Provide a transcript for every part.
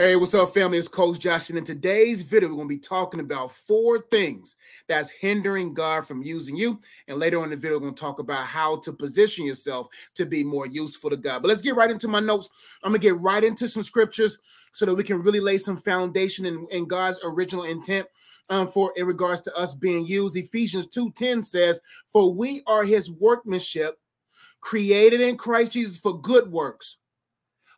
Hey, what's up, family? It's Coach Josh, and in today's video, we're going to be talking about four things that's hindering God from using you. And later on in the video, we're going to talk about how to position yourself to be more useful to God. But let's get right into my notes. I'm going to get right into some scriptures so that we can really lay some foundation in, in God's original intent. Um, for in regards to us being used, Ephesians 2:10 says, For we are his workmanship, created in Christ Jesus for good works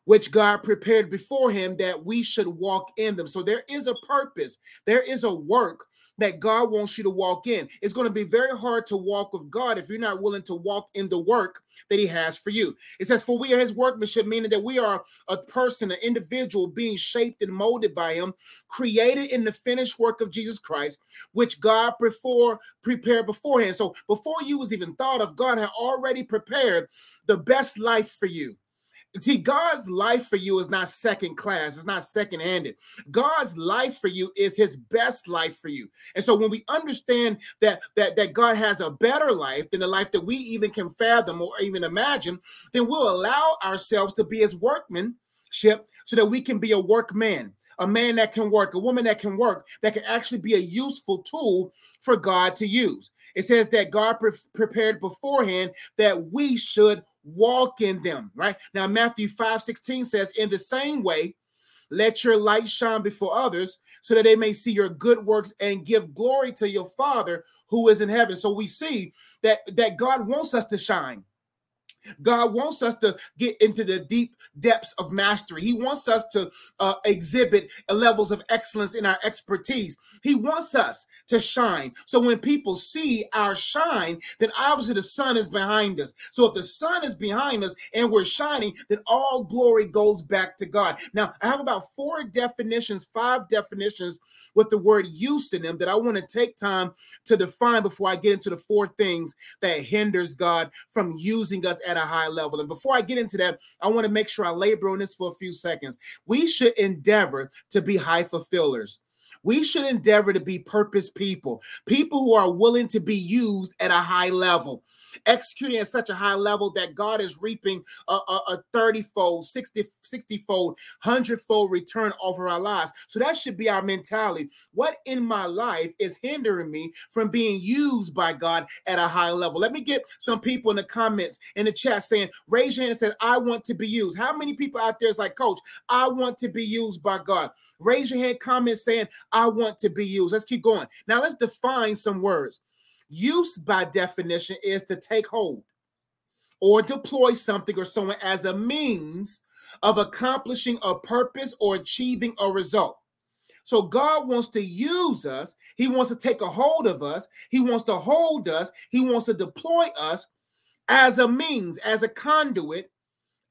which God prepared before him that we should walk in them. So there is a purpose, there is a work that God wants you to walk in. It's going to be very hard to walk with God if you're not willing to walk in the work that He has for you. It says, For we are His workmanship, meaning that we are a person, an individual being shaped and molded by Him, created in the finished work of Jesus Christ, which God before prepared beforehand. So before you was even thought of, God had already prepared the best life for you. See, God's life for you is not second class, it's not second handed. God's life for you is his best life for you. And so when we understand that, that, that God has a better life than the life that we even can fathom or even imagine, then we'll allow ourselves to be his workmanship so that we can be a workman a man that can work, a woman that can work, that can actually be a useful tool for God to use. It says that God pre- prepared beforehand that we should walk in them, right? Now, Matthew 5 16 says, In the same way, let your light shine before others so that they may see your good works and give glory to your Father who is in heaven. So we see that, that God wants us to shine. God wants us to get into the deep depths of mastery. He wants us to uh, exhibit levels of excellence in our expertise. He wants us to shine. So when people see our shine, then obviously the sun is behind us. So if the sun is behind us and we're shining, then all glory goes back to God. Now, I have about four definitions, five definitions with the word use in them that I want to take time to define before I get into the four things that hinders God from using us at a high level. And before I get into that, I want to make sure I labor on this for a few seconds. We should endeavor to be high fulfillers. We should endeavor to be purpose people, people who are willing to be used at a high level executing at such a high level that God is reaping a, a, a 30 fold, 60, 60 fold, 100 fold return over our lives. So that should be our mentality. What in my life is hindering me from being used by God at a high level? Let me get some people in the comments in the chat saying, raise your hand and says, I want to be used. How many people out there is like, coach, I want to be used by God? Raise your hand, comment saying, I want to be used. Let's keep going. Now let's define some words. Use, by definition, is to take hold or deploy something or someone as a means of accomplishing a purpose or achieving a result. So God wants to use us. He wants to take a hold of us. He wants to hold us. He wants to deploy us as a means, as a conduit,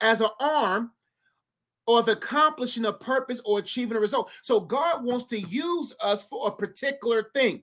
as an arm of accomplishing a purpose or achieving a result. So God wants to use us for a particular thing.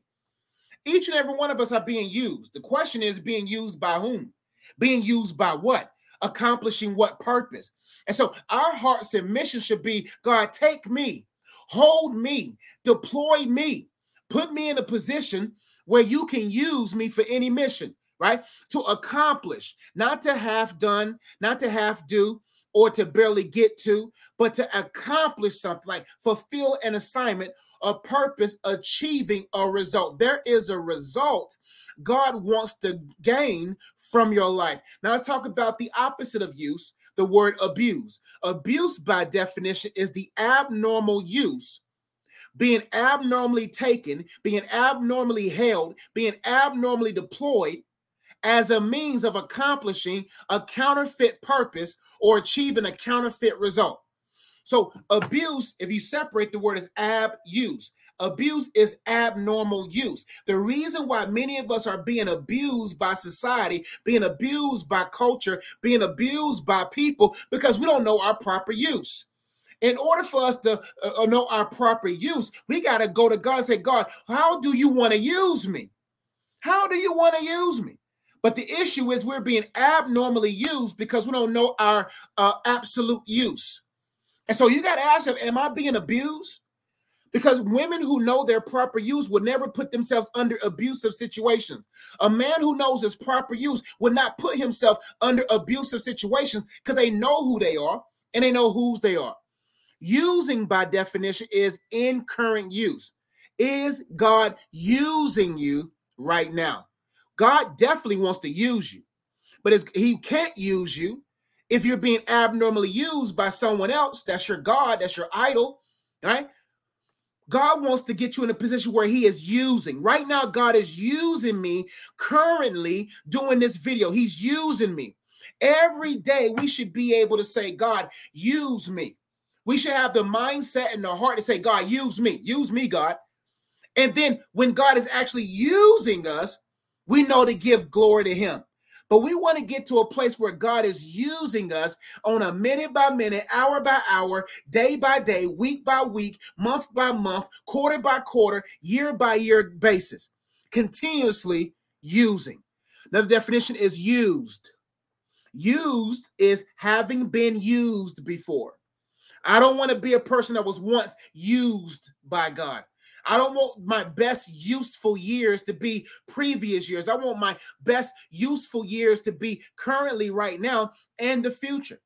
Each and every one of us are being used. The question is being used by whom? Being used by what? Accomplishing what purpose? And so our hearts and mission should be God, take me, hold me, deploy me, put me in a position where you can use me for any mission, right? To accomplish, not to half done, not to half do, or to barely get to, but to accomplish something like fulfill an assignment, a purpose, achieving a result. There is a result God wants to gain from your life. Now, let's talk about the opposite of use the word abuse. Abuse, by definition, is the abnormal use being abnormally taken, being abnormally held, being abnormally deployed, as a means of accomplishing a counterfeit purpose or achieving a counterfeit result. So, abuse, if you separate the word, is abuse. Abuse is abnormal use. The reason why many of us are being abused by society, being abused by culture, being abused by people, because we don't know our proper use. In order for us to uh, know our proper use, we got to go to God and say, God, how do you want to use me? How do you want to use me? But the issue is we're being abnormally used because we don't know our uh, absolute use. And so you got to ask am I being abused? Because women who know their proper use would never put themselves under abusive situations. A man who knows his proper use would not put himself under abusive situations because they know who they are and they know whose they are. Using by definition is in current use. Is God using you right now? God definitely wants to use you, but he can't use you if you're being abnormally used by someone else. That's your God, that's your idol, right? God wants to get you in a position where He is using. Right now, God is using me currently doing this video. He's using me. Every day, we should be able to say, God, use me. We should have the mindset and the heart to say, God, use me. Use me, God. And then when God is actually using us, we know to give glory to Him. But we want to get to a place where God is using us on a minute by minute, hour by hour, day by day, week by week, month by month, quarter by quarter, year by year basis, continuously using. Another definition is used. Used is having been used before. I don't want to be a person that was once used by God. I don't want my best useful years to be previous years. I want my best useful years to be currently right now and the future.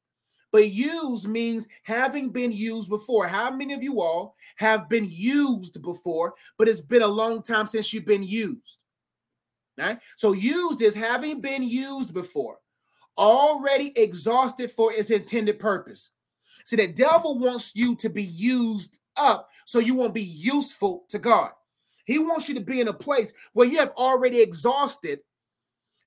But use means having been used before. How many of you all have been used before, but it's been a long time since you've been used? Right? So used is having been used before, already exhausted for its intended purpose. See, the devil wants you to be used up so you won't be useful to God. He wants you to be in a place where you have already exhausted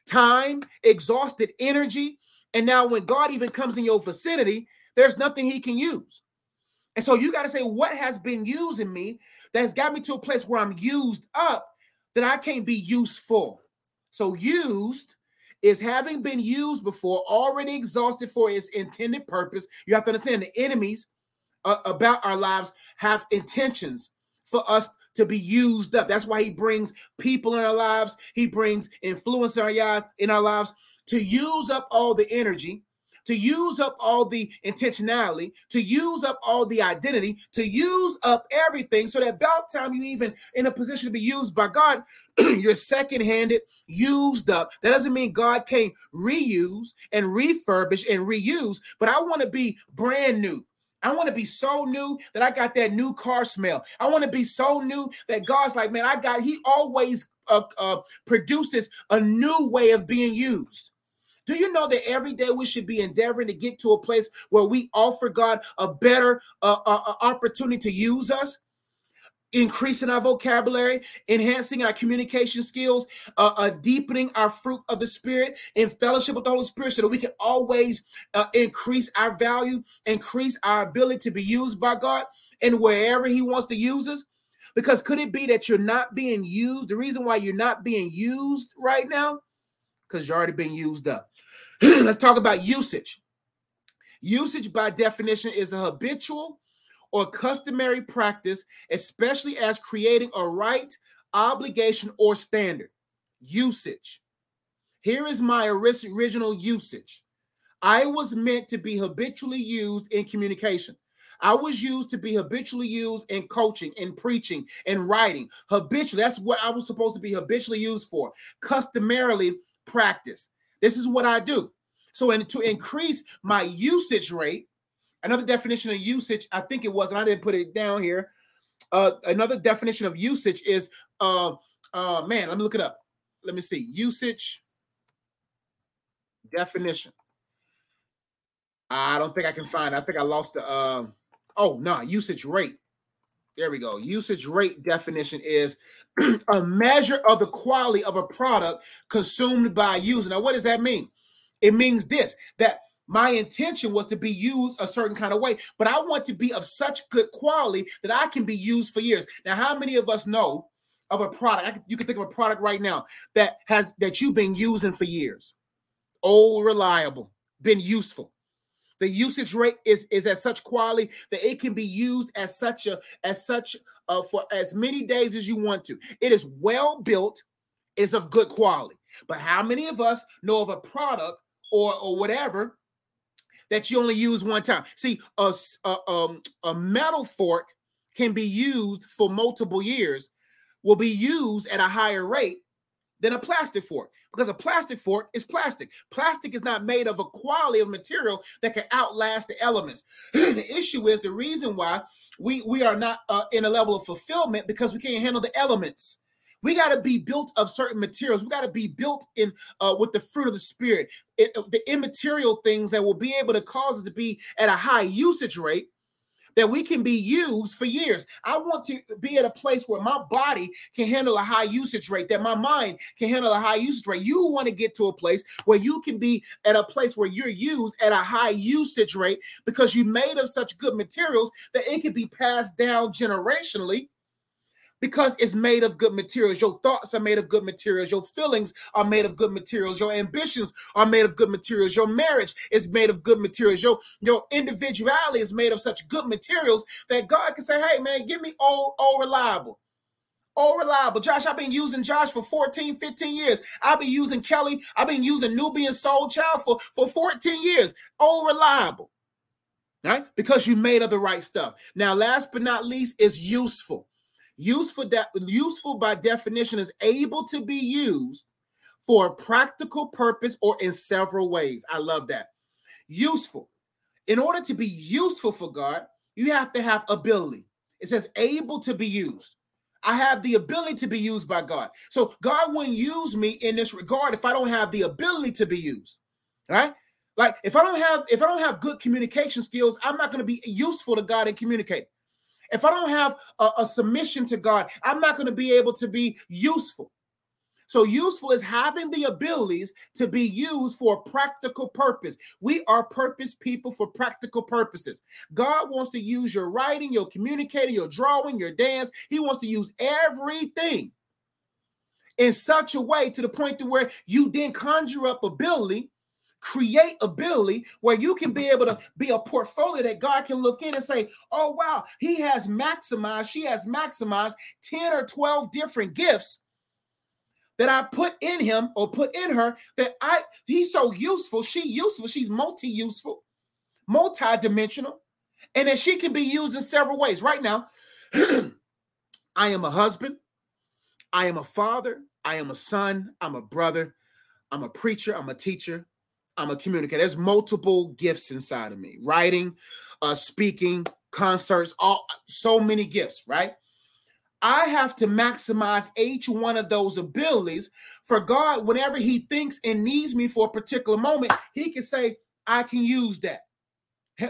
time, exhausted energy. And now, when God even comes in your vicinity, there's nothing he can use. And so, you got to say, What has been using me that has got me to a place where I'm used up that I can't be useful? So, used is having been used before, already exhausted for its intended purpose. You have to understand the enemies uh, about our lives have intentions for us to be used up. That's why he brings people in our lives, he brings influence in our, in our lives to use up all the energy, to use up all the intentionality, to use up all the identity, to use up everything so that about time you even in a position to be used by God, you're second-handed, used up. That doesn't mean God can't reuse and refurbish and reuse, but I want to be brand new. I want to be so new that I got that new car smell. I want to be so new that God's like, man, I got, He always uh, uh, produces a new way of being used. Do you know that every day we should be endeavoring to get to a place where we offer God a better uh, uh, uh opportunity to use us? Increasing our vocabulary, enhancing our communication skills, uh, uh, deepening our fruit of the Spirit in fellowship with the Holy Spirit so that we can always uh, increase our value, increase our ability to be used by God and wherever He wants to use us. Because could it be that you're not being used? The reason why you're not being used right now, because you're already being used up. Let's talk about usage. Usage, by definition, is a habitual or customary practice, especially as creating a right, obligation, or standard. Usage. Here is my original usage. I was meant to be habitually used in communication. I was used to be habitually used in coaching, in preaching, in writing. Habitually, that's what I was supposed to be habitually used for. Customarily practice. This is what I do. So, and to increase my usage rate, Another definition of usage, I think it was, and I didn't put it down here. Uh, another definition of usage is, uh, uh, man, let me look it up. Let me see. Usage definition. I don't think I can find. It. I think I lost the. Uh, oh no, usage rate. There we go. Usage rate definition is a measure of the quality of a product consumed by a user. Now, what does that mean? It means this that my intention was to be used a certain kind of way, but I want to be of such good quality that I can be used for years. Now, how many of us know of a product? you can think of a product right now that has that you've been using for years. Old, reliable, been useful. The usage rate is is at such quality that it can be used as such a as such uh, for as many days as you want to. It is well built. It's of good quality. But how many of us know of a product or or whatever that you only use one time. See, a, a, um, a metal fork can be used for multiple years, will be used at a higher rate than a plastic fork because a plastic fork is plastic. Plastic is not made of a quality of material that can outlast the elements. the issue is the reason why we we are not uh, in a level of fulfillment because we can't handle the elements. We got to be built of certain materials. We got to be built in uh, with the fruit of the spirit, it, the immaterial things that will be able to cause us to be at a high usage rate that we can be used for years. I want to be at a place where my body can handle a high usage rate, that my mind can handle a high usage rate. You want to get to a place where you can be at a place where you're used at a high usage rate because you made of such good materials that it can be passed down generationally because it's made of good materials. Your thoughts are made of good materials. Your feelings are made of good materials. Your ambitions are made of good materials. Your marriage is made of good materials. Your, your individuality is made of such good materials that God can say, hey, man, give me all, all reliable. All reliable. Josh, I've been using Josh for 14, 15 years. I've been using Kelly. I've been using Nubian Soul Child for, for 14 years. All reliable. Right? Because you made of the right stuff. Now, last but not least, is useful. Useful that useful by definition is able to be used for a practical purpose or in several ways. I love that. Useful. In order to be useful for God, you have to have ability. It says able to be used. I have the ability to be used by God. So God wouldn't use me in this regard if I don't have the ability to be used. Right? Like if I don't have if I don't have good communication skills, I'm not going to be useful to God in communicating. If I don't have a, a submission to God, I'm not going to be able to be useful. So, useful is having the abilities to be used for a practical purpose. We are purpose people for practical purposes. God wants to use your writing, your communicating, your drawing, your dance. He wants to use everything in such a way to the point to where you then conjure up ability create ability where you can be able to be a portfolio that God can look in and say, oh, wow, he has maximized, she has maximized 10 or 12 different gifts that I put in him or put in her that I he's so useful, she useful, she's multi-useful, multi-dimensional, and that she can be used in several ways. Right now, I am a husband, I am a father, I am a son, I'm a brother, I'm a preacher, I'm a teacher, I'm a communicator. There's multiple gifts inside of me: writing, uh, speaking, concerts, all so many gifts, right? I have to maximize each one of those abilities for God. Whenever He thinks and needs me for a particular moment, He can say, "I can use that."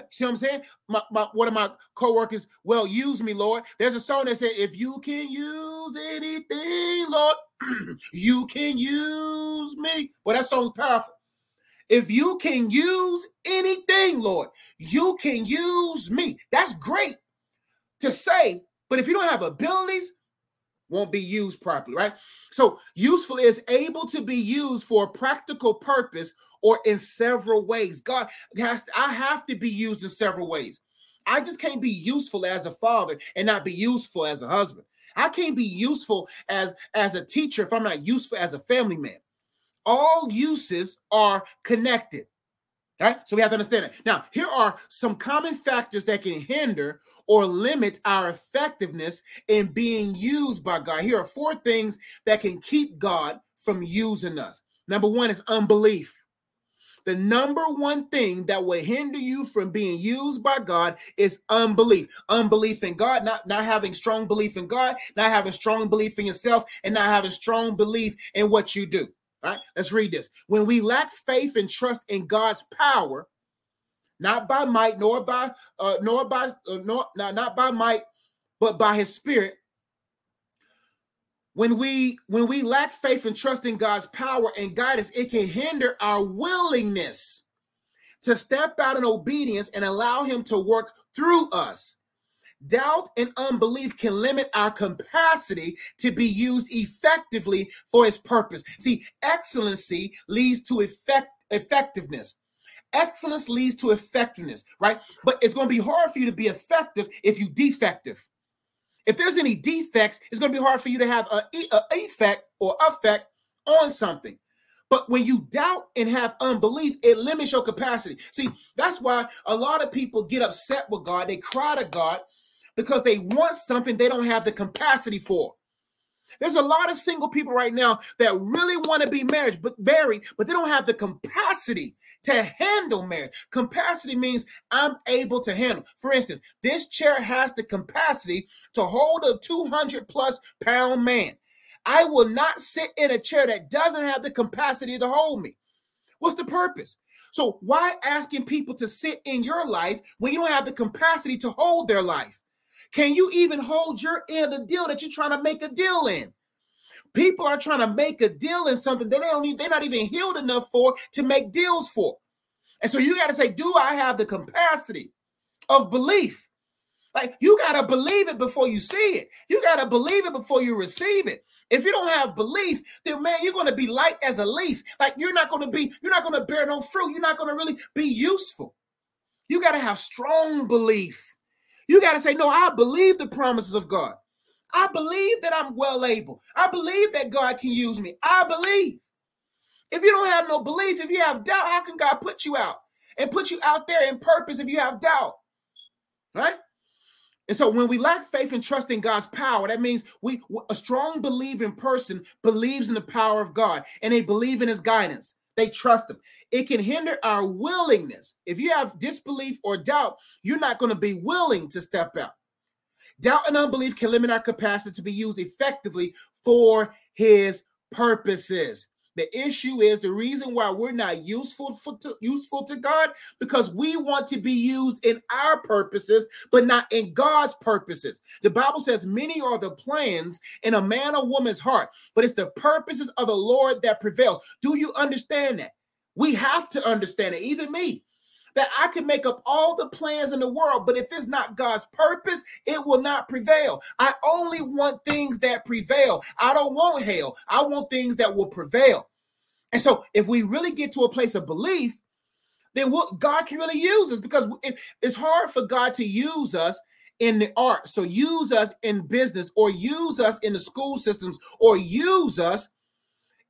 See what I'm saying? My, my, one of my co-workers, well, use me, Lord. There's a song that said, if you can use anything, Lord, you can use me. Well, that song's powerful. If you can use anything, Lord, you can use me. That's great to say, but if you don't have abilities, won't be used properly, right? So useful is able to be used for a practical purpose or in several ways. God has to, I have to be used in several ways. I just can't be useful as a father and not be useful as a husband. I can't be useful as as a teacher if I'm not useful as a family man all uses are connected. Right? So we have to understand that. Now, here are some common factors that can hinder or limit our effectiveness in being used by God. Here are four things that can keep God from using us. Number one is unbelief. The number one thing that will hinder you from being used by God is unbelief. Unbelief in God, not, not having strong belief in God, not having strong belief in yourself, and not having strong belief in what you do. Right? Let's read this. When we lack faith and trust in God's power, not by might, nor by uh, nor by uh, nor not, not by might, but by his spirit. When we when we lack faith and trust in God's power and guidance, it can hinder our willingness to step out in obedience and allow him to work through us. Doubt and unbelief can limit our capacity to be used effectively for his purpose. See, excellency leads to effect effectiveness. Excellence leads to effectiveness, right? But it's going to be hard for you to be effective if you defective. If there's any defects, it's going to be hard for you to have a, a effect or effect on something. But when you doubt and have unbelief, it limits your capacity. See, that's why a lot of people get upset with God. They cry to God because they want something they don't have the capacity for. There's a lot of single people right now that really want to be married, but married, but they don't have the capacity to handle marriage. Capacity means I'm able to handle. For instance, this chair has the capacity to hold a 200 plus pound man. I will not sit in a chair that doesn't have the capacity to hold me. What's the purpose? So why asking people to sit in your life when you don't have the capacity to hold their life? Can you even hold your end of the deal that you're trying to make a deal in? People are trying to make a deal in something that they don't need, they're not even healed enough for to make deals for. And so you got to say, do I have the capacity of belief? Like you got to believe it before you see it. You got to believe it before you receive it. If you don't have belief, then man, you're going to be light as a leaf. Like you're not going to be, you're not going to bear no fruit. You're not going to really be useful. You got to have strong belief. You got to say, no, I believe the promises of God. I believe that I'm well able. I believe that God can use me. I believe. If you don't have no belief, if you have doubt, how can God put you out and put you out there in purpose if you have doubt? Right? And so when we lack faith and trust in God's power, that means we a strong believing person believes in the power of God and they believe in his guidance. They trust him. It can hinder our willingness. If you have disbelief or doubt, you're not going to be willing to step out. Doubt and unbelief can limit our capacity to be used effectively for his purposes. The issue is the reason why we're not useful for to, useful to God because we want to be used in our purposes, but not in God's purposes. The Bible says, "Many are the plans in a man or woman's heart, but it's the purposes of the Lord that prevails." Do you understand that? We have to understand it. Even me, that I can make up all the plans in the world, but if it's not God's purpose, it will not prevail. I only want things that prevail. I don't want hell. I want things that will prevail. And so, if we really get to a place of belief, then what God can really use us because it, it's hard for God to use us in the art. So use us in business or use us in the school systems or use us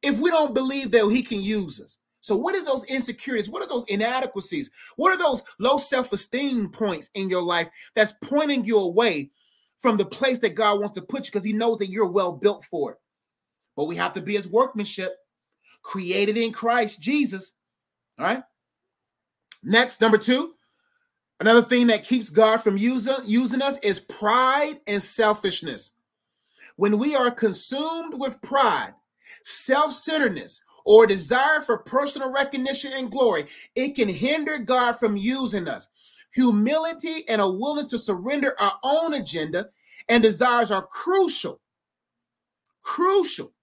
if we don't believe that he can use us. So, what is those insecurities? What are those inadequacies? What are those low self esteem points in your life that's pointing you away from the place that God wants to put you because He knows that you're well built for it? But we have to be His workmanship, created in Christ Jesus. All right. Next, number two, another thing that keeps God from using, using us is pride and selfishness. When we are consumed with pride, self centeredness, or desire for personal recognition and glory, it can hinder God from using us. Humility and a willingness to surrender our own agenda and desires are crucial, crucial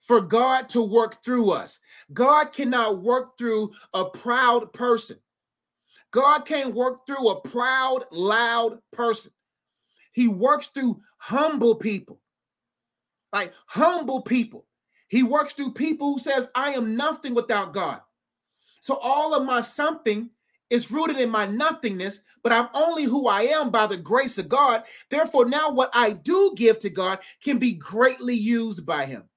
for God to work through us. God cannot work through a proud person. God can't work through a proud, loud person. He works through humble people. Like humble people. He works through people who says, I am nothing without God. So all of my something is rooted in my nothingness, but I'm only who I am by the grace of God. Therefore, now what I do give to God can be greatly used by Him.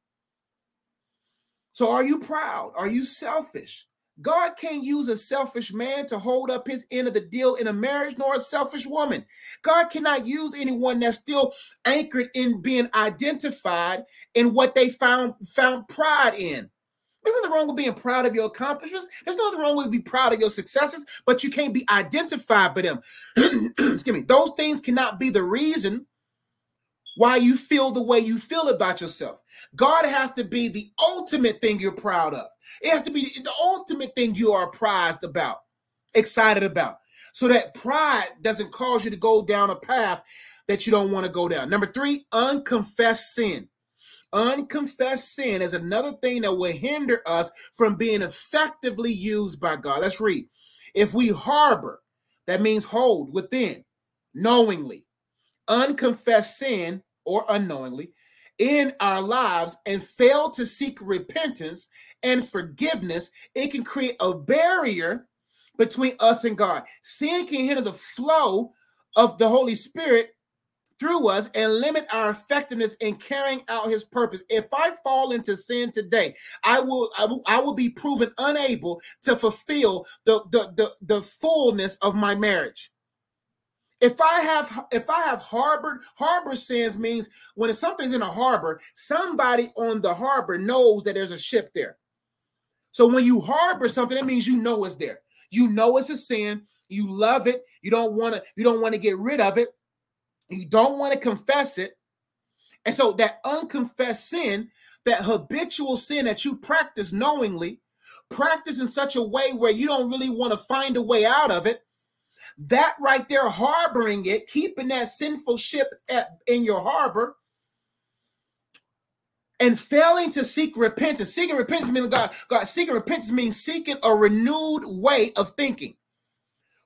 So, are you proud? Are you selfish? God can't use a selfish man to hold up his end of the deal in a marriage, nor a selfish woman. God cannot use anyone that's still anchored in being identified in what they found found pride in. There's nothing wrong with being proud of your accomplishments. There's nothing wrong with being proud of your successes, but you can't be identified by them. Excuse me. Those things cannot be the reason why you feel the way you feel about yourself. God has to be the ultimate thing you're proud of. It has to be the ultimate thing you are prized about, excited about. So that pride doesn't cause you to go down a path that you don't want to go down. Number three, unconfessed sin. Unconfessed sin is another thing that will hinder us from being effectively used by God. Let's read. If we harbor, that means hold within, knowingly, unconfessed sin or unknowingly in our lives and fail to seek repentance and forgiveness, it can create a barrier between us and God. Sin can hinder the flow of the Holy Spirit through us and limit our effectiveness in carrying out his purpose. If I fall into sin today, I will I will, I will be proven unable to fulfill the, the the the fullness of my marriage. If I have if I have harbored harbor sins means when something's in a harbor, somebody on the harbor knows that there's a ship there. So when you harbor something, that means you know it's there. You know it's a sin. You love it. You don't want to. You don't want to get rid of it. You don't want to confess it. And so that unconfessed sin, that habitual sin that you practice knowingly, practice in such a way where you don't really want to find a way out of it, that right there, harboring it, keeping that sinful ship at, in your harbor, and failing to seek repentance. Seeking repentance means God. God seeking repentance means seeking a renewed way of thinking.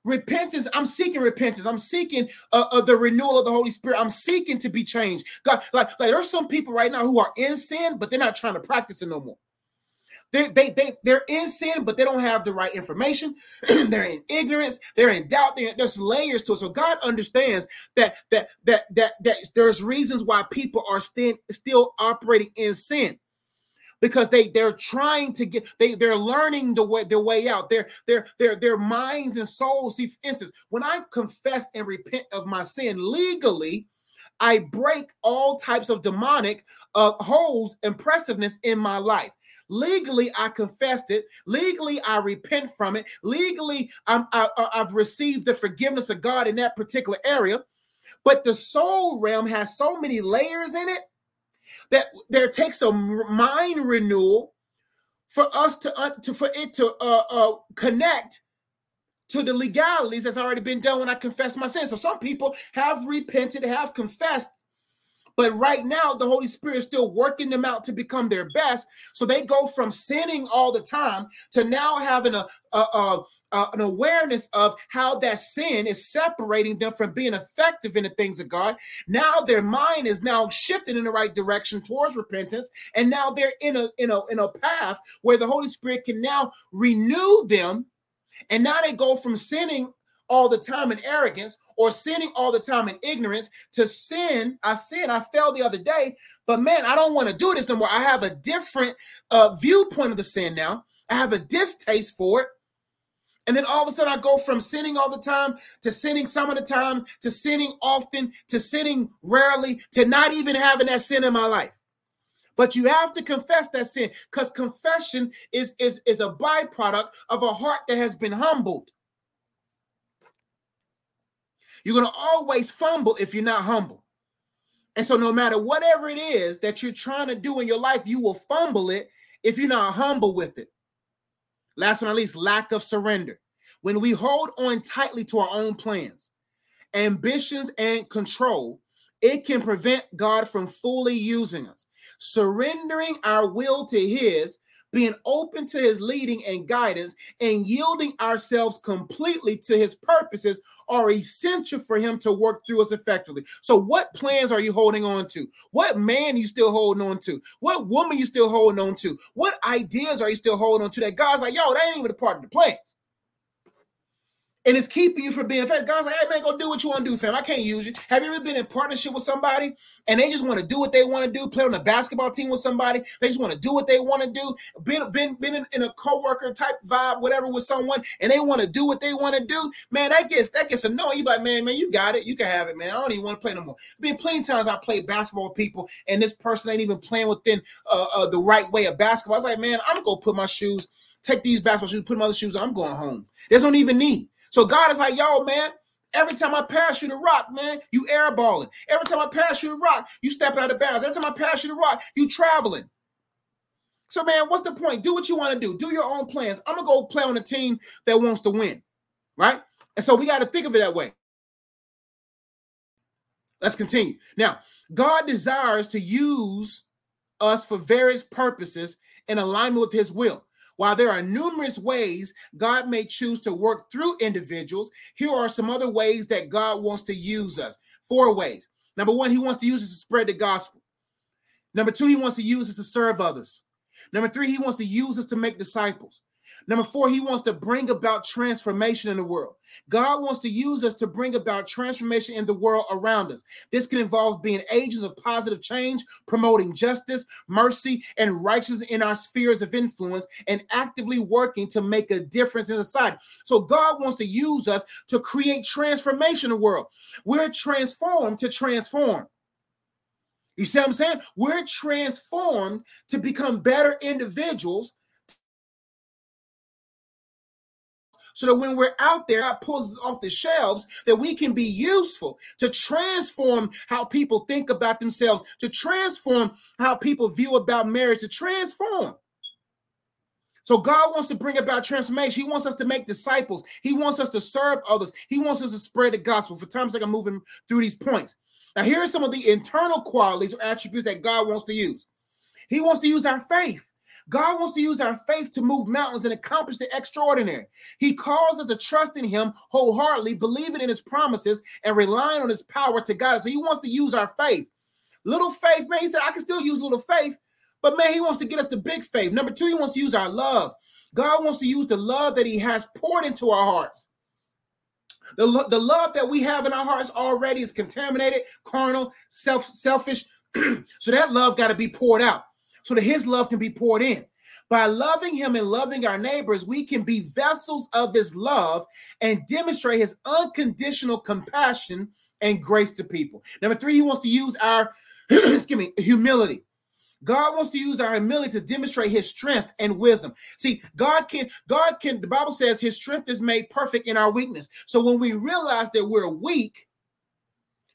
Repentance, I'm seeking repentance. I'm seeking uh, uh, the renewal of the Holy Spirit. I'm seeking to be changed. God, like, like there's some people right now who are in sin, but they're not trying to practice it no more. They, they, they, they're in sin, but they don't have the right information. they're in ignorance. They're in doubt. They're, there's layers to it. So God understands that that that that that there's reasons why people are still still operating in sin because they they're trying to get they they're learning the way their way out their their their their minds and souls see for instance when i confess and repent of my sin legally i break all types of demonic uh, holes impressiveness in my life Legally, I confessed it. Legally, I repent from it. Legally, I'm, I, I've received the forgiveness of God in that particular area. But the soul realm has so many layers in it that there takes a mind renewal for us to, uh, to for it to uh, uh, connect to the legalities that's already been done when I confess my sins. So some people have repented, have confessed, but right now, the Holy Spirit is still working them out to become their best. So they go from sinning all the time to now having a, a, a an awareness of how that sin is separating them from being effective in the things of God. Now their mind is now shifting in the right direction towards repentance, and now they're in a in a in a path where the Holy Spirit can now renew them, and now they go from sinning all the time in arrogance or sinning all the time in ignorance to sin. I sin, I fell the other day, but man, I don't want to do this no more. I have a different uh, viewpoint of the sin now. I have a distaste for it. And then all of a sudden, I go from sinning all the time to sinning some of the time to sinning often to sinning rarely to not even having that sin in my life. But you have to confess that sin because confession is, is, is a byproduct of a heart that has been humbled. You're going to always fumble if you're not humble. And so, no matter whatever it is that you're trying to do in your life, you will fumble it if you're not humble with it. Last but not least, lack of surrender. When we hold on tightly to our own plans, ambitions, and control, it can prevent God from fully using us. Surrendering our will to His being open to his leading and guidance and yielding ourselves completely to his purposes are essential for him to work through us effectively. So, what plans are you holding on to? What man are you still holding on to? What woman are you still holding on to? What ideas are you still holding on to that God's like, yo, that ain't even a part of the plans? And it's keeping you from being fed. God's like, hey man, go do what you want to do, fam. I can't use you. Have you ever been in partnership with somebody and they just want to do what they want to do, play on a basketball team with somebody, they just want to do what they want to do, been been been in, in a co-worker type vibe, whatever with someone, and they want to do what they want to do, man, that gets that gets annoying. You're like, man, man, you got it, you can have it, man. I don't even want to play no more. Been plenty times I played basketball with people, and this person ain't even playing within uh, uh, the right way of basketball. I was like, man, I'm gonna go put my shoes, take these basketball shoes, put my other shoes on, I'm going home. There's no even need. So God is like, yo, man, every time I pass you the rock, man, you airballing. Every time I pass you the rock, you step out of bounds. Every time I pass you the rock, you traveling. So, man, what's the point? Do what you want to do. Do your own plans. I'm gonna go play on a team that wants to win, right? And so we got to think of it that way. Let's continue. Now, God desires to use us for various purposes in alignment with his will. While there are numerous ways God may choose to work through individuals, here are some other ways that God wants to use us. Four ways. Number one, he wants to use us to spread the gospel. Number two, he wants to use us to serve others. Number three, he wants to use us to make disciples. Number four, he wants to bring about transformation in the world. God wants to use us to bring about transformation in the world around us. This can involve being agents of positive change, promoting justice, mercy, and righteousness in our spheres of influence, and actively working to make a difference in society. So, God wants to use us to create transformation in the world. We're transformed to transform. You see what I'm saying? We're transformed to become better individuals so that when we're out there, God pulls us off the shelves, that we can be useful to transform how people think about themselves, to transform how people view about marriage, to transform. So God wants to bring about transformation. He wants us to make disciples. He wants us to serve others. He wants us to spread the gospel. For times like I'm moving through these points. Now, here are some of the internal qualities or attributes that God wants to use. He wants to use our faith. God wants to use our faith to move mountains and accomplish the extraordinary. He calls us to trust in Him wholeheartedly, believing in His promises and relying on His power to guide us. So He wants to use our faith. Little faith, man. He said, I can still use little faith, but man, He wants to get us to big faith. Number two, He wants to use our love. God wants to use the love that He has poured into our hearts. The, lo- the love that we have in our hearts already is contaminated, carnal, self selfish. so that love got to be poured out so that his love can be poured in. By loving him and loving our neighbors, we can be vessels of his love and demonstrate his unconditional compassion and grace to people. Number three, he wants to use our excuse me humility. God wants to use our humility to demonstrate his strength and wisdom. See, God can, God can, the Bible says his strength is made perfect in our weakness. So when we realize that we're weak,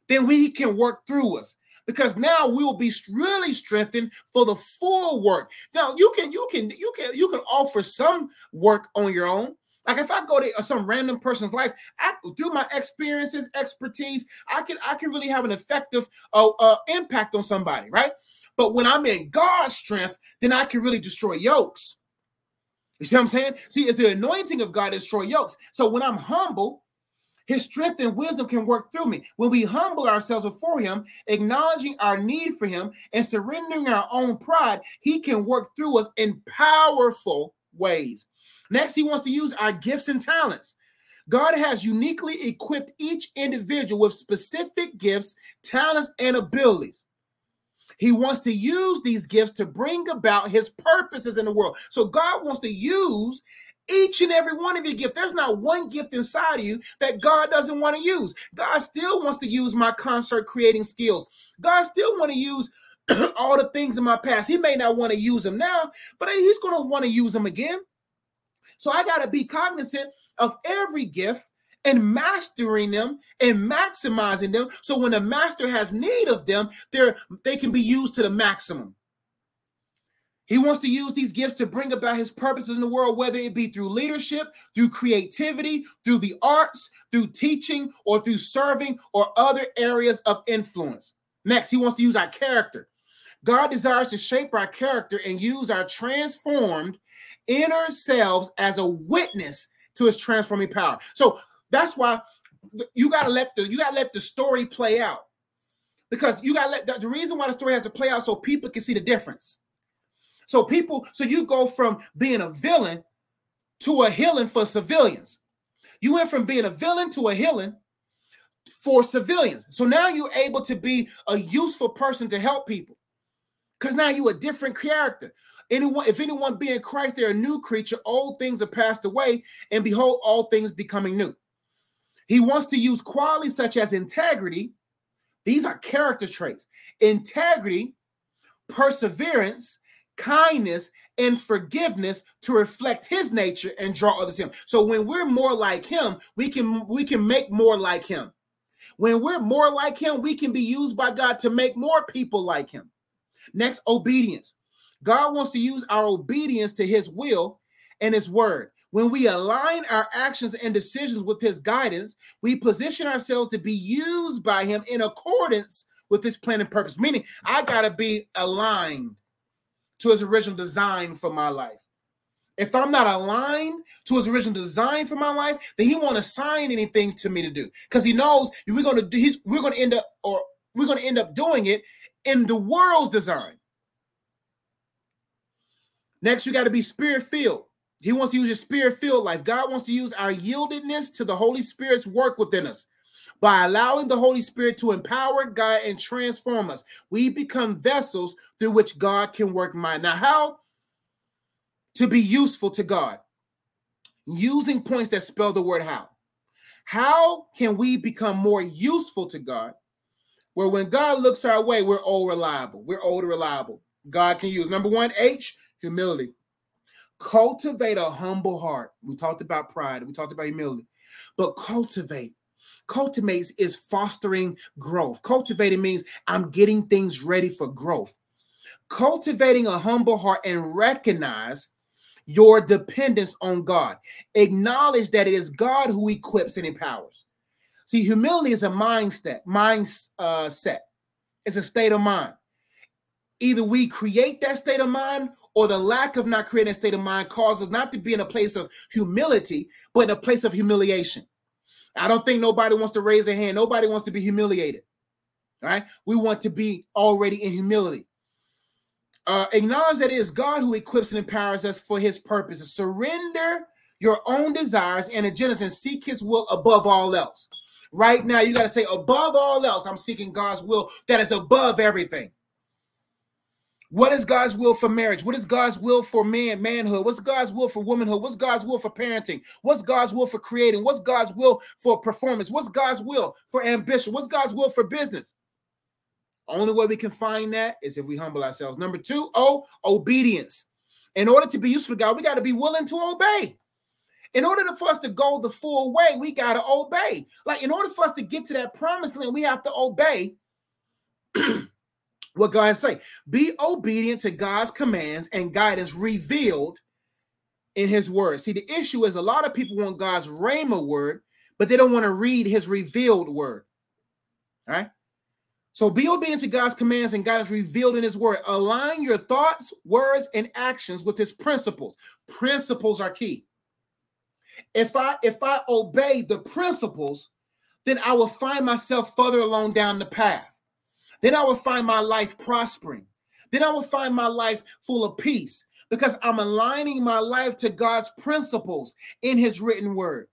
then we can work through us because now we will be really strengthened for the full work. Now you can you can you can you can offer some work on your own. Like if I go to some random person's life, I, through my experiences, expertise, I can I can really have an effective uh, uh, impact on somebody, right? But when I'm in God's strength, then I can really destroy yokes. You see what I'm saying? See, it's the anointing of God destroy yokes. So when I'm humble, his strength and wisdom can work through me. When we humble ourselves before Him, acknowledging our need for Him and surrendering our own pride, He can work through us in powerful ways. Next, He wants to use our gifts and talents. God has uniquely equipped each individual with specific gifts, talents, and abilities. He wants to use these gifts to bring about his purposes in the world. So God wants to use each and every one of your gifts. There's not one gift inside of you that God doesn't want to use. God still wants to use my concert creating skills. God still want to use all the things in my past. He may not want to use them now, but he's going to want to use them again. So I got to be cognizant of every gift and mastering them and maximizing them so when the master has need of them, they're they can be used to the maximum. He wants to use these gifts to bring about his purposes in the world, whether it be through leadership, through creativity, through the arts, through teaching, or through serving or other areas of influence. Next, he wants to use our character. God desires to shape our character and use our transformed inner selves as a witness to his transforming power. So that's why you gotta let the you gotta let the story play out. Because you gotta let the, the reason why the story has to play out so people can see the difference. So people, so you go from being a villain to a healing for civilians. You went from being a villain to a healing for civilians. So now you're able to be a useful person to help people. Because now you're a different character. Anyone, if anyone be in Christ, they're a new creature. Old things are passed away, and behold, all things becoming new. He wants to use qualities such as integrity. These are character traits. Integrity, perseverance, kindness, and forgiveness to reflect his nature and draw others him. So when we're more like him, we can we can make more like him. When we're more like him, we can be used by God to make more people like him. Next, obedience. God wants to use our obedience to his will and his word. When we align our actions and decisions with his guidance, we position ourselves to be used by him in accordance with his plan and purpose. Meaning, I got to be aligned to his original design for my life. If I'm not aligned to his original design for my life, then he won't assign anything to me to do because he knows we're going to do. He's we're going to end up or we're going to end up doing it in the world's design. Next, you got to be spirit filled. He wants to use your spirit filled life. God wants to use our yieldedness to the Holy Spirit's work within us. By allowing the Holy Spirit to empower God and transform us, we become vessels through which God can work mine. Now, how to be useful to God? Using points that spell the word how. How can we become more useful to God? Where when God looks our way, we're all reliable. We're all reliable. God can use. Number one, H, humility. Cultivate a humble heart. We talked about pride. We talked about humility. But cultivate Cultivates is fostering growth. Cultivating means I'm getting things ready for growth. Cultivating a humble heart and recognize your dependence on God. Acknowledge that it is God who equips and empowers. See, humility is a mindset, mindset. Uh, it's a state of mind. Either we create that state of mind or the lack of not creating a state of mind causes not to be in a place of humility, but in a place of humiliation. I don't think nobody wants to raise their hand. Nobody wants to be humiliated. Right? We want to be already in humility. Uh, acknowledge that it is God who equips and empowers us for his purposes. Surrender your own desires and agendas and seek his will above all else. Right now, you got to say, above all else, I'm seeking God's will that is above everything. What is God's will for marriage? What is God's will for man, manhood? What's God's will for womanhood? What's God's will for parenting? What's God's will for creating? What's God's will for performance? What's God's will for ambition? What's God's will for business? Only way we can find that is if we humble ourselves. Number two, oh, obedience. In order to be useful to God, we got to be willing to obey. In order for us to go the full way, we got to obey. Like, in order for us to get to that promised land, we have to obey what God say. Be obedient to God's commands and guidance revealed in his word. See, the issue is a lot of people want God's rhema word, but they don't want to read his revealed word. All right. So be obedient to God's commands and guidance revealed in his word. Align your thoughts, words, and actions with his principles. Principles are key. If I if I obey the principles, then I will find myself further along down the path. Then I will find my life prospering. Then I will find my life full of peace because I'm aligning my life to God's principles in his written word.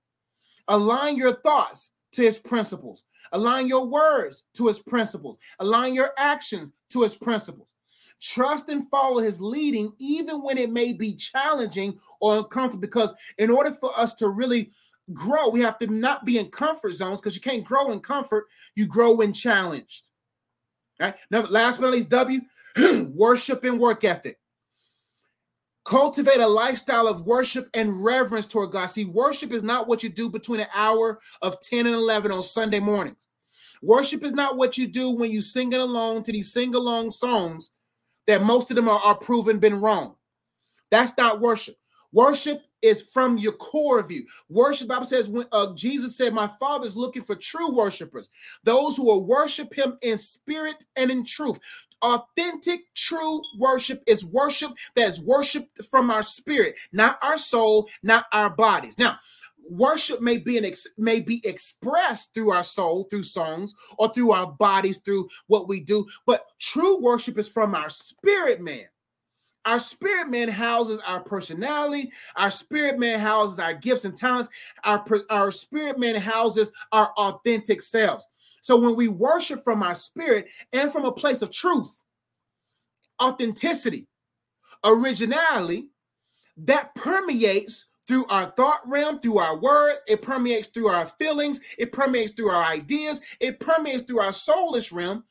Align your thoughts to his principles. Align your words to his principles. Align your actions to his principles. Trust and follow his leading, even when it may be challenging or uncomfortable. Because in order for us to really grow, we have to not be in comfort zones because you can't grow in comfort, you grow when challenged. Right? Now, last but not least, W, worship and work ethic. Cultivate a lifestyle of worship and reverence toward God. See, worship is not what you do between an hour of 10 and 11 on Sunday mornings. Worship is not what you do when you sing it along to these sing along songs that most of them are, are proven been wrong. That's not worship. Worship is from your core of you. Worship, Bible says, when uh, Jesus said, My Father is looking for true worshipers, those who will worship him in spirit and in truth. Authentic, true worship is worship that is worshiped from our spirit, not our soul, not our bodies. Now, worship may be an ex- may be expressed through our soul through songs or through our bodies through what we do but true worship is from our spirit man our spirit man houses our personality. Our spirit man houses our gifts and talents. Our, our spirit man houses our authentic selves. So when we worship from our spirit and from a place of truth, authenticity, originality, that permeates through our thought realm, through our words, it permeates through our feelings, it permeates through our ideas, it permeates through our soulish realm,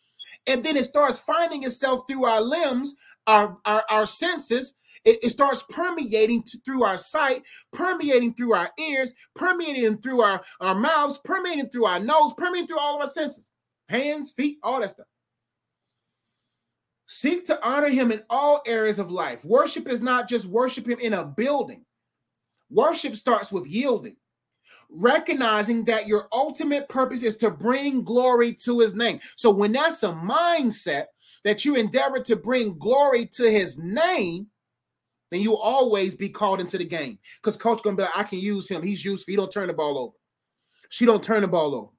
and then it starts finding itself through our limbs, our, our, our senses. It, it starts permeating to, through our sight, permeating through our ears, permeating through our, our mouths, permeating through our nose, permeating through all of our senses hands, feet, all that stuff. Seek to honor him in all areas of life. Worship is not just worship him in a building. Worship starts with yielding recognizing that your ultimate purpose is to bring glory to his name. So when that's a mindset that you endeavor to bring glory to his name, then you'll always be called into the game. Because coach gonna be like, I can use him. He's useful. He don't turn the ball over. She don't turn the ball over.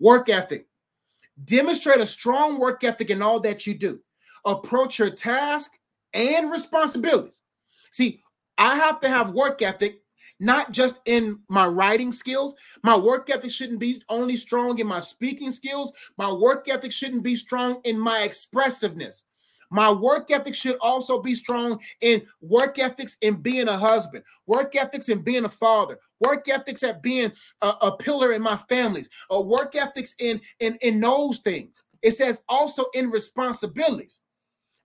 Work ethic. Demonstrate a strong work ethic in all that you do. Approach your task and responsibilities. See, I have to have work ethic, not just in my writing skills. My work ethic shouldn't be only strong in my speaking skills. My work ethic shouldn't be strong in my expressiveness. My work ethic should also be strong in work ethics in being a husband, work ethics in being a father, work ethics at being a, a pillar in my families, or work ethics in, in, in those things. It says also in responsibilities,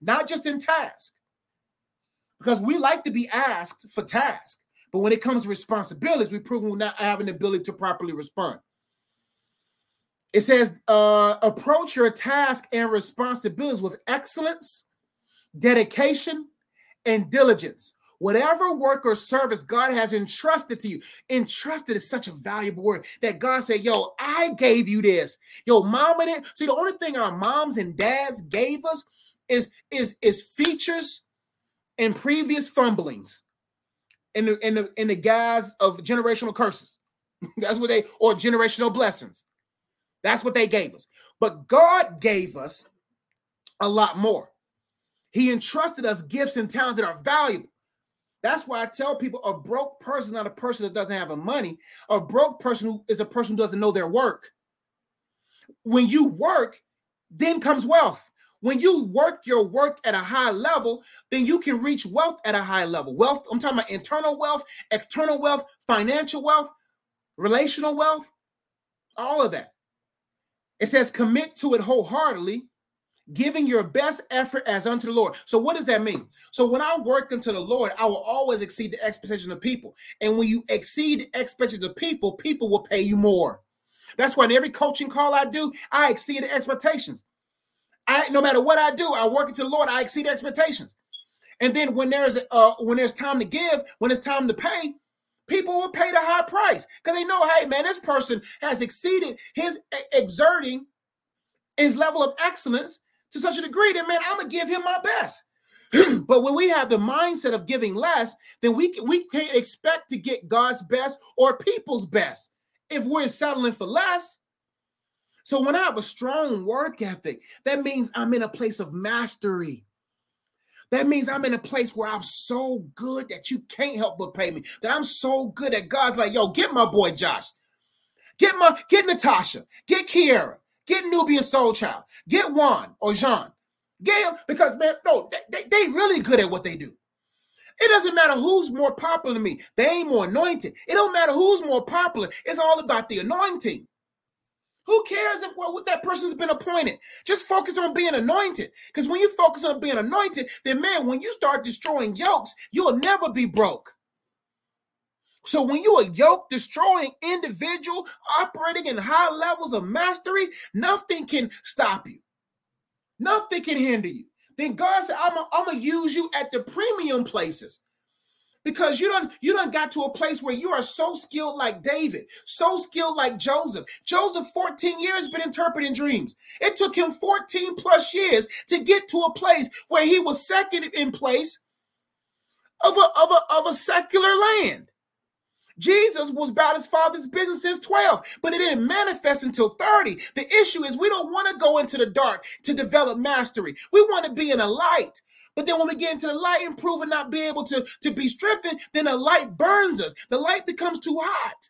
not just in task. Because we like to be asked for task, but when it comes to responsibilities, we prove we're not having the ability to properly respond. It says, uh, approach your task and responsibilities with excellence, dedication, and diligence. Whatever work or service God has entrusted to you, entrusted is such a valuable word that God said, Yo, I gave you this. Yo, mama did. See, the only thing our moms and dads gave us is, is, is features and previous fumblings in the in the in the guise of generational curses. That's what they or generational blessings. That's what they gave us. But God gave us a lot more. He entrusted us gifts and talents that are valuable. That's why I tell people a broke person, not a person that doesn't have a money. A broke person who is a person who doesn't know their work. When you work, then comes wealth. When you work your work at a high level, then you can reach wealth at a high level. Wealth, I'm talking about internal wealth, external wealth, financial wealth, relational wealth, all of that. It says, commit to it wholeheartedly, giving your best effort as unto the Lord. So, what does that mean? So, when I work unto the Lord, I will always exceed the expectation of people. And when you exceed the expectations of people, people will pay you more. That's why in every coaching call I do, I exceed the expectations. I no matter what I do, I work into the Lord, I exceed expectations. And then when there's uh when there's time to give, when it's time to pay, people will pay the high price because they know, hey, man, this person has exceeded his exerting his level of excellence to such a degree that, man, I'm gonna give him my best. but when we have the mindset of giving less, then we we can't expect to get God's best or people's best if we're settling for less. So when I have a strong work ethic, that means I'm in a place of mastery. That means I'm in a place where I'm so good that you can't help but pay me. That I'm so good that God's like, yo, get my boy Josh. Get my get Natasha, get Kiera, get Nubian Soul Child, get Juan or Jean. Get him because man, no, they, they, they really good at what they do. It doesn't matter who's more popular than me. They ain't more anointed. It don't matter who's more popular. It's all about the anointing. Who cares if well, that person's been appointed? Just focus on being anointed. Because when you focus on being anointed, then man, when you start destroying yokes, you'll never be broke. So when you're a yoke destroying individual operating in high levels of mastery, nothing can stop you. Nothing can hinder you. Then God said, I'm gonna use you at the premium places because you don't you don't got to a place where you are so skilled like David, so skilled like Joseph. Joseph 14 years been interpreting dreams. It took him 14 plus years to get to a place where he was second in place of a, of a, of a secular land. Jesus was about his father's business since 12, but it didn't manifest until 30. The issue is we don't want to go into the dark to develop mastery. We want to be in a light. But then when we get into the light and prove and not be able to, to be strengthened, then the light burns us. The light becomes too hot.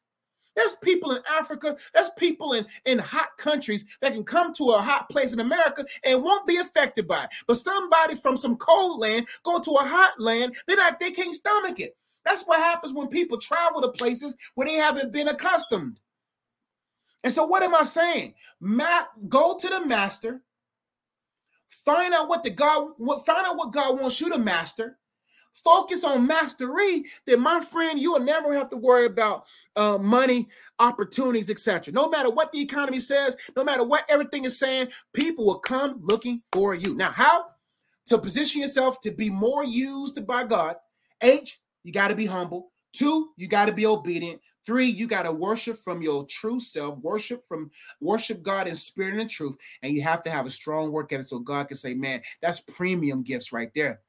There's people in Africa, there's people in, in hot countries that can come to a hot place in America and won't be affected by it. But somebody from some cold land go to a hot land, they're not, they can't stomach it. That's what happens when people travel to places where they haven't been accustomed. And so, what am I saying? Ma- go to the master, Find out what the God what find out what God wants you to master. Focus on mastery. Then, my friend, you will never have to worry about uh, money, opportunities, etc. No matter what the economy says, no matter what everything is saying, people will come looking for you. Now, how to position yourself to be more used by God? H, you got to be humble. Two, you got to be obedient. Three, you got to worship from your true self, worship from worship God in spirit and truth. And you have to have a strong work ethic so God can say, man, that's premium gifts right there.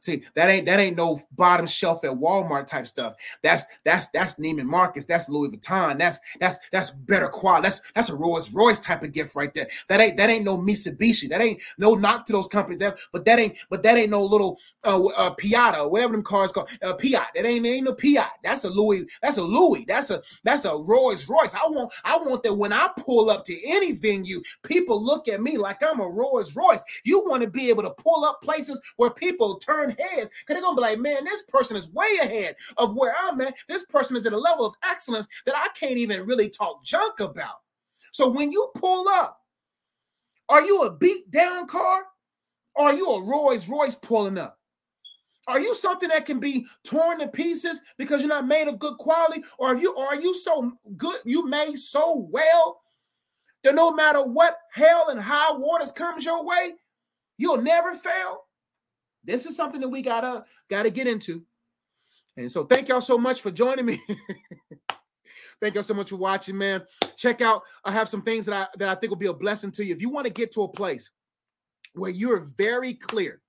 See, that ain't that ain't no bottom shelf at Walmart type stuff. That's that's that's Neiman Marcus. That's Louis Vuitton. That's that's that's better quality. That's that's a Rolls Royce type of gift right there. That ain't that ain't no Mitsubishi. That ain't no knock to those companies. That but that ain't but that ain't no little uh, uh Piata whatever them cars called uh, Piat. That ain't ain't no Piat. That's a Louis. That's a Louis. That's a that's a Rolls Royce. I want I want that when I pull up to any venue, people look at me like I'm a Rolls Royce. You want to be able to pull up places where people turn heads because they're gonna be like, man, this person is way ahead of where I'm at. This person is at a level of excellence that I can't even really talk junk about. So when you pull up, are you a beat down car? Or are you a Rolls Royce pulling up? Are you something that can be torn to pieces because you're not made of good quality? Or are you are you so good, you made so well that no matter what hell and high waters comes your way, you'll never fail? This is something that we gotta gotta get into. And so thank y'all so much for joining me. thank y'all so much for watching, man. Check out, I have some things that I that I think will be a blessing to you. If you want to get to a place where you're very clear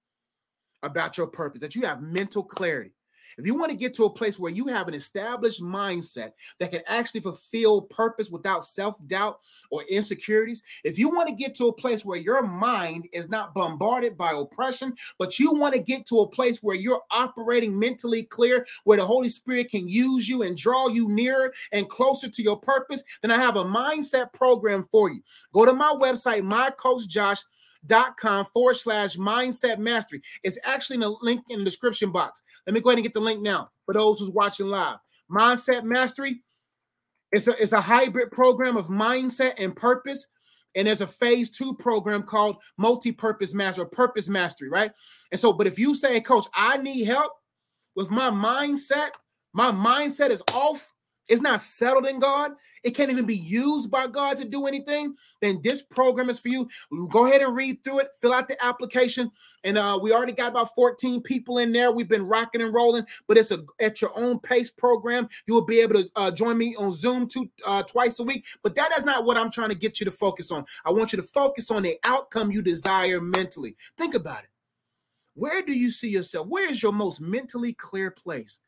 about your purpose, that you have mental clarity, if you want to get to a place where you have an established mindset that can actually fulfill purpose without self doubt or insecurities, if you want to get to a place where your mind is not bombarded by oppression, but you want to get to a place where you're operating mentally clear, where the Holy Spirit can use you and draw you nearer and closer to your purpose, then I have a mindset program for you. Go to my website, my coach Josh dot com forward slash mindset mastery. It's actually in the link in the description box. Let me go ahead and get the link now for those who's watching live. Mindset mastery. It's a, it's a hybrid program of mindset and purpose. And there's a phase two program called multi-purpose mastery or purpose mastery, right? And so, but if you say, coach, I need help with my mindset, my mindset is off, it's not settled in God, it can't even be used by God to do anything, then this program is for you. Go ahead and read through it, fill out the application. And uh, we already got about 14 people in there. We've been rocking and rolling, but it's a at your own pace program. You will be able to uh, join me on Zoom two uh, twice a week. But that is not what I'm trying to get you to focus on. I want you to focus on the outcome you desire mentally. Think about it. Where do you see yourself? Where is your most mentally clear place?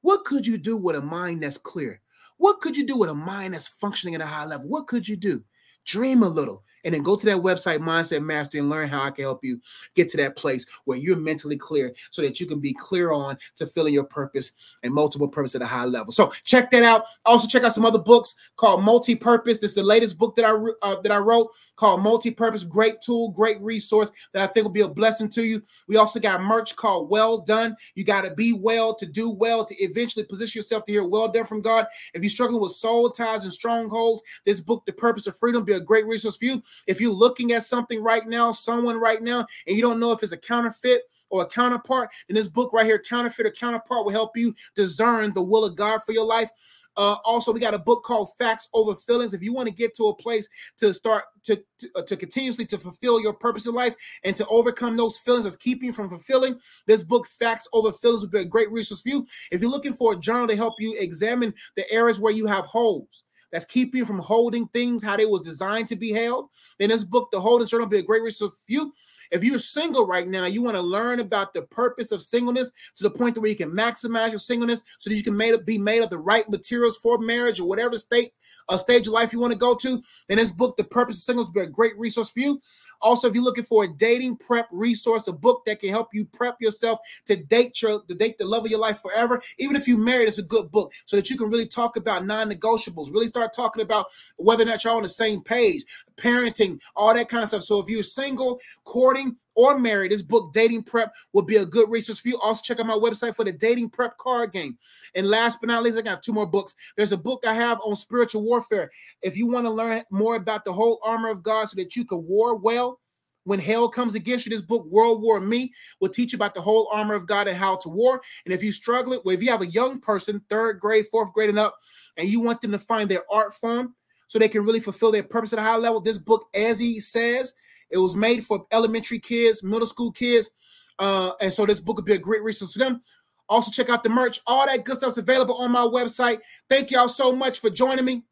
What could you do with a mind that's clear? What could you do with a mind that's functioning at a high level? What could you do? Dream a little and then go to that website, Mindset Mastery, and learn how I can help you get to that place where you're mentally clear so that you can be clear on to filling your purpose and multiple purpose at a high level. So check that out. Also, check out some other books called Multi Purpose. This is the latest book that I uh, that I wrote called Multi Purpose. Great tool, great resource that I think will be a blessing to you. We also got merch called Well Done. You got to be well to do well to eventually position yourself to hear well done from God. If you're struggling with soul ties and strongholds, this book, The Purpose of Freedom, be a great resource for you. If you're looking at something right now, someone right now, and you don't know if it's a counterfeit or a counterpart, then this book right here, Counterfeit or Counterpart, will help you discern the will of God for your life. Uh, also, we got a book called Facts Over Feelings. If you want to get to a place to start to to, uh, to, continuously to fulfill your purpose in life and to overcome those feelings that's keeping you from fulfilling, this book Facts Over Feelings would be a great resource for you. If you're looking for a journal to help you examine the areas where you have holes, that's keeping you from holding things how they was designed to be held, then this book, The Holding Journal, will be a great resource for you. If you're single right now, you want to learn about the purpose of singleness to the point where you can maximize your singleness so that you can made, be made of the right materials for marriage or whatever state uh, stage of life you want to go to, then this book, The Purpose of Singleness, will be a great resource for you. Also, if you're looking for a dating prep resource, a book that can help you prep yourself to date your to date the love of your life forever, even if you're married, it's a good book so that you can really talk about non-negotiables, really start talking about whether or not you're on the same page, parenting, all that kind of stuff. So if you're single, courting, or married, this book, Dating Prep, will be a good resource for you. Also, check out my website for the Dating Prep card game. And last but not least, I got two more books. There's a book I have on spiritual warfare. If you want to learn more about the whole armor of God so that you can war well, when hell comes against you, this book, World War Me, will teach you about the whole armor of God and how to war. And if you struggle, well, if you have a young person, third grade, fourth grade, and up, and you want them to find their art form so they can really fulfill their purpose at a high level, this book, as he says, it was made for elementary kids, middle school kids. Uh, and so this book would be a great resource for them. Also, check out the merch. All that good stuff's available on my website. Thank y'all so much for joining me.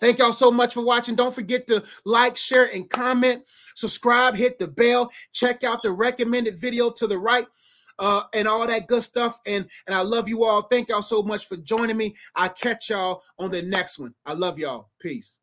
Thank y'all so much for watching. Don't forget to like, share, and comment. Subscribe, hit the bell. Check out the recommended video to the right. uh, and all that good stuff. And and I love you all. Thank y'all so much for joining me. I'll catch y'all on the next one. I love y'all. Peace.